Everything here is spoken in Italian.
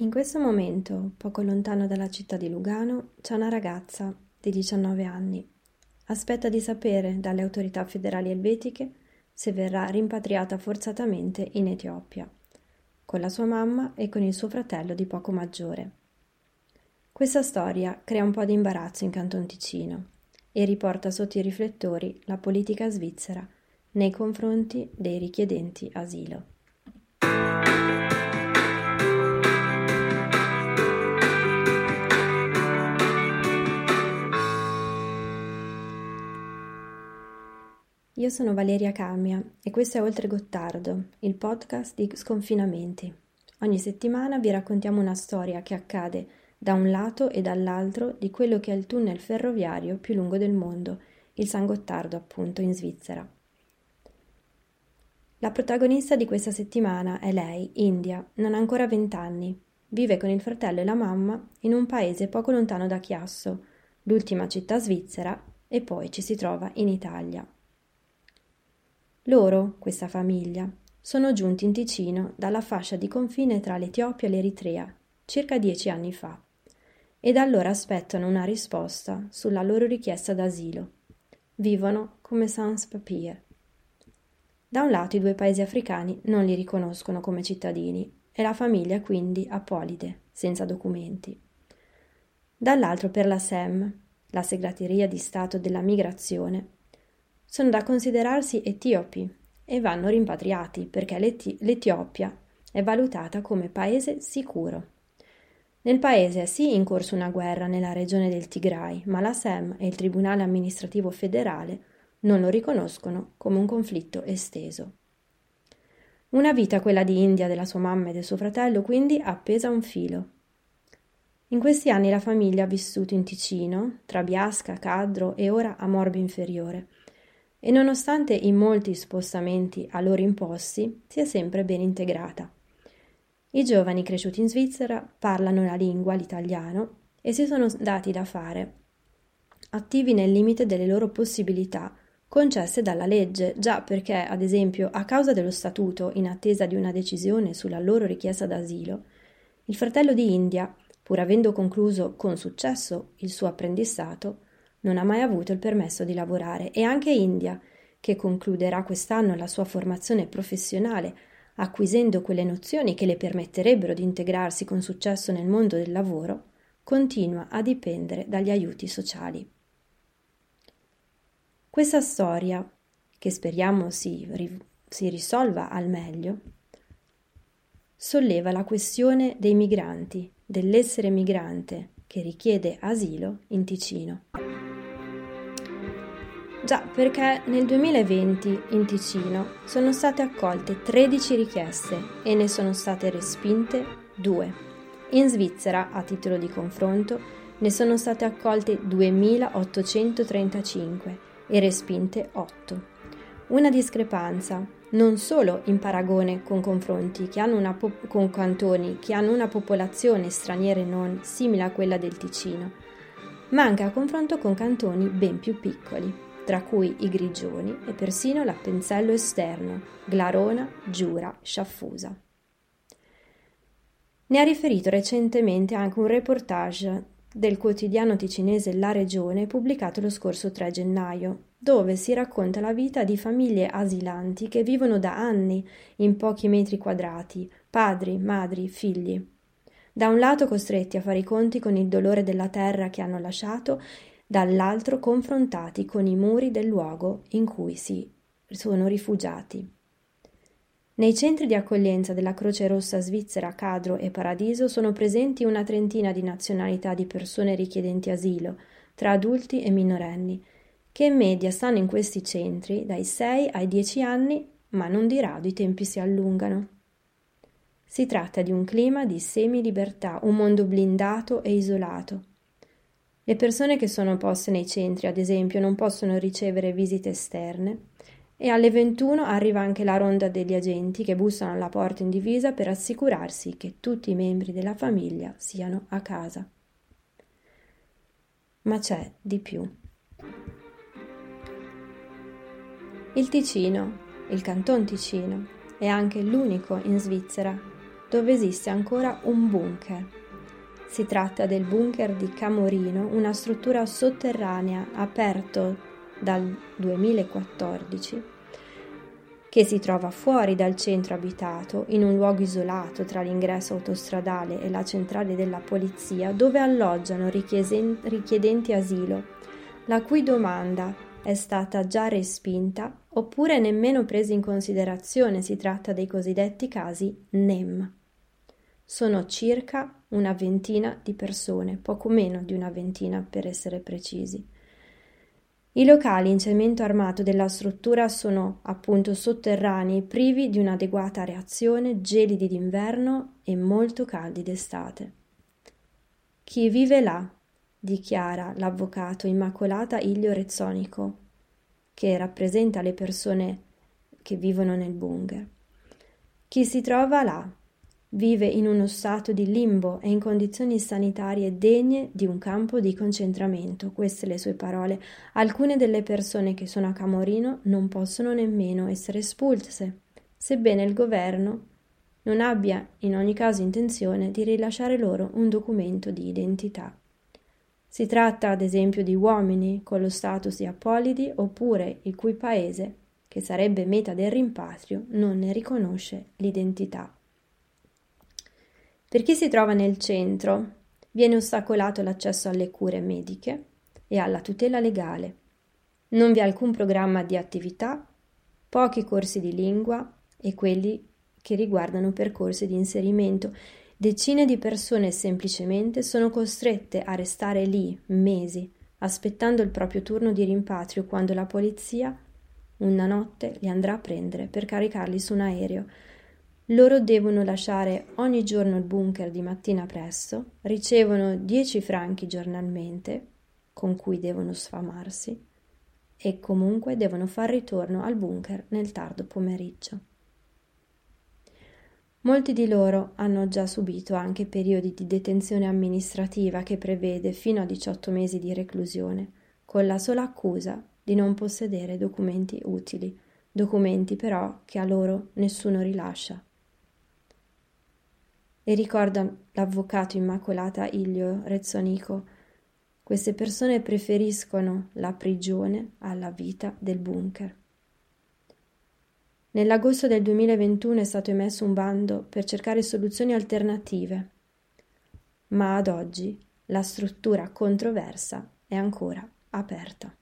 In questo momento, poco lontano dalla città di Lugano, c'è una ragazza di 19 anni. Aspetta di sapere dalle autorità federali elvetiche se verrà rimpatriata forzatamente in Etiopia, con la sua mamma e con il suo fratello di poco maggiore. Questa storia crea un po' di imbarazzo in Canton Ticino e riporta sotto i riflettori la politica svizzera nei confronti dei richiedenti asilo. Io sono Valeria Camia e questo è Oltre Gottardo, il podcast di Sconfinamenti. Ogni settimana vi raccontiamo una storia che accade da un lato e dall'altro di quello che è il tunnel ferroviario più lungo del mondo, il San Gottardo appunto in Svizzera. La protagonista di questa settimana è lei, India, non ha ancora vent'anni. Vive con il fratello e la mamma in un paese poco lontano da Chiasso, l'ultima città svizzera, e poi ci si trova in Italia. Loro, questa famiglia, sono giunti in Ticino dalla fascia di confine tra l'Etiopia e l'Eritrea circa dieci anni fa e da allora aspettano una risposta sulla loro richiesta d'asilo. Vivono come sans papier. Da un lato i due paesi africani non li riconoscono come cittadini e la famiglia quindi apolide, senza documenti. Dall'altro per la SEM, la Segreteria di Stato della Migrazione, sono da considerarsi etiopi e vanno rimpatriati perché l'Eti- l'Etiopia è valutata come paese sicuro. Nel paese è sì in corso una guerra nella regione del Tigray, ma la SEM e il Tribunale amministrativo federale non lo riconoscono come un conflitto esteso. Una vita, quella di India, della sua mamma e del suo fratello, quindi appesa a un filo. In questi anni la famiglia ha vissuto in Ticino, tra Biasca, Cadro e ora a Morbi Inferiore, e nonostante i molti spostamenti a loro imposti, si è sempre ben integrata. I giovani cresciuti in Svizzera parlano la lingua, l'italiano, e si sono dati da fare, attivi nel limite delle loro possibilità concesse dalla legge, già perché, ad esempio, a causa dello statuto, in attesa di una decisione sulla loro richiesta d'asilo, il fratello di India, pur avendo concluso con successo il suo apprendistato, non ha mai avuto il permesso di lavorare e anche India, che concluderà quest'anno la sua formazione professionale, acquisendo quelle nozioni che le permetterebbero di integrarsi con successo nel mondo del lavoro, continua a dipendere dagli aiuti sociali. Questa storia, che speriamo si, si risolva al meglio, solleva la questione dei migranti, dell'essere migrante che richiede asilo in Ticino. Già, perché nel 2020 in Ticino sono state accolte 13 richieste e ne sono state respinte 2. In Svizzera, a titolo di confronto, ne sono state accolte 2835 e respinte 8. Una discrepanza non solo in paragone con po- con cantoni che hanno una popolazione straniera e non simile a quella del Ticino, ma anche a confronto con cantoni ben più piccoli tra cui i Grigioni e persino l'Appenzello esterno, Glarona, Giura, Sciaffusa. Ne ha riferito recentemente anche un reportage del quotidiano ticinese La Regione pubblicato lo scorso 3 gennaio, dove si racconta la vita di famiglie asilanti che vivono da anni in pochi metri quadrati, padri, madri, figli. Da un lato costretti a fare i conti con il dolore della terra che hanno lasciato dall'altro confrontati con i muri del luogo in cui si sono rifugiati. Nei centri di accoglienza della Croce Rossa svizzera Cadro e Paradiso sono presenti una trentina di nazionalità di persone richiedenti asilo, tra adulti e minorenni, che in media stanno in questi centri dai 6 ai 10 anni, ma non di rado i tempi si allungano. Si tratta di un clima di semi-libertà, un mondo blindato e isolato, le persone che sono poste nei centri, ad esempio, non possono ricevere visite esterne e alle 21 arriva anche la ronda degli agenti che bussano alla porta in divisa per assicurarsi che tutti i membri della famiglia siano a casa. Ma c'è di più. Il Ticino, il Canton Ticino, è anche l'unico in Svizzera dove esiste ancora un bunker. Si tratta del bunker di Camorino, una struttura sotterranea aperto dal 2014 che si trova fuori dal centro abitato, in un luogo isolato tra l'ingresso autostradale e la centrale della polizia, dove alloggiano richiedenti asilo, la cui domanda è stata già respinta oppure nemmeno presa in considerazione, si tratta dei cosiddetti casi NEM. Sono circa una ventina di persone, poco meno di una ventina per essere precisi. I locali in cemento armato della struttura sono appunto sotterranei, privi di un'adeguata reazione, gelidi d'inverno e molto caldi d'estate. Chi vive là, dichiara l'avvocato Immacolata Ilio Rezzonico, che rappresenta le persone che vivono nel bunker. Chi si trova là Vive in uno stato di limbo e in condizioni sanitarie degne di un campo di concentramento. Queste le sue parole. Alcune delle persone che sono a Camorino non possono nemmeno essere espulse, sebbene il governo non abbia in ogni caso intenzione di rilasciare loro un documento di identità. Si tratta ad esempio di uomini con lo status di apolidi oppure il cui paese, che sarebbe meta del rimpatrio, non ne riconosce l'identità. Per chi si trova nel centro viene ostacolato l'accesso alle cure mediche e alla tutela legale. Non vi è alcun programma di attività, pochi corsi di lingua e quelli che riguardano percorsi di inserimento. Decine di persone semplicemente sono costrette a restare lì mesi, aspettando il proprio turno di rimpatrio quando la polizia una notte li andrà a prendere per caricarli su un aereo loro devono lasciare ogni giorno il bunker di mattina presto, ricevono 10 franchi giornalmente, con cui devono sfamarsi, e comunque devono far ritorno al bunker nel tardo pomeriggio. Molti di loro hanno già subito anche periodi di detenzione amministrativa che prevede fino a 18 mesi di reclusione, con la sola accusa di non possedere documenti utili, documenti però che a loro nessuno rilascia e ricorda l'avvocato Immacolata Ilio Rezzonico. Queste persone preferiscono la prigione alla vita del bunker. Nell'agosto del 2021 è stato emesso un bando per cercare soluzioni alternative, ma ad oggi la struttura controversa è ancora aperta.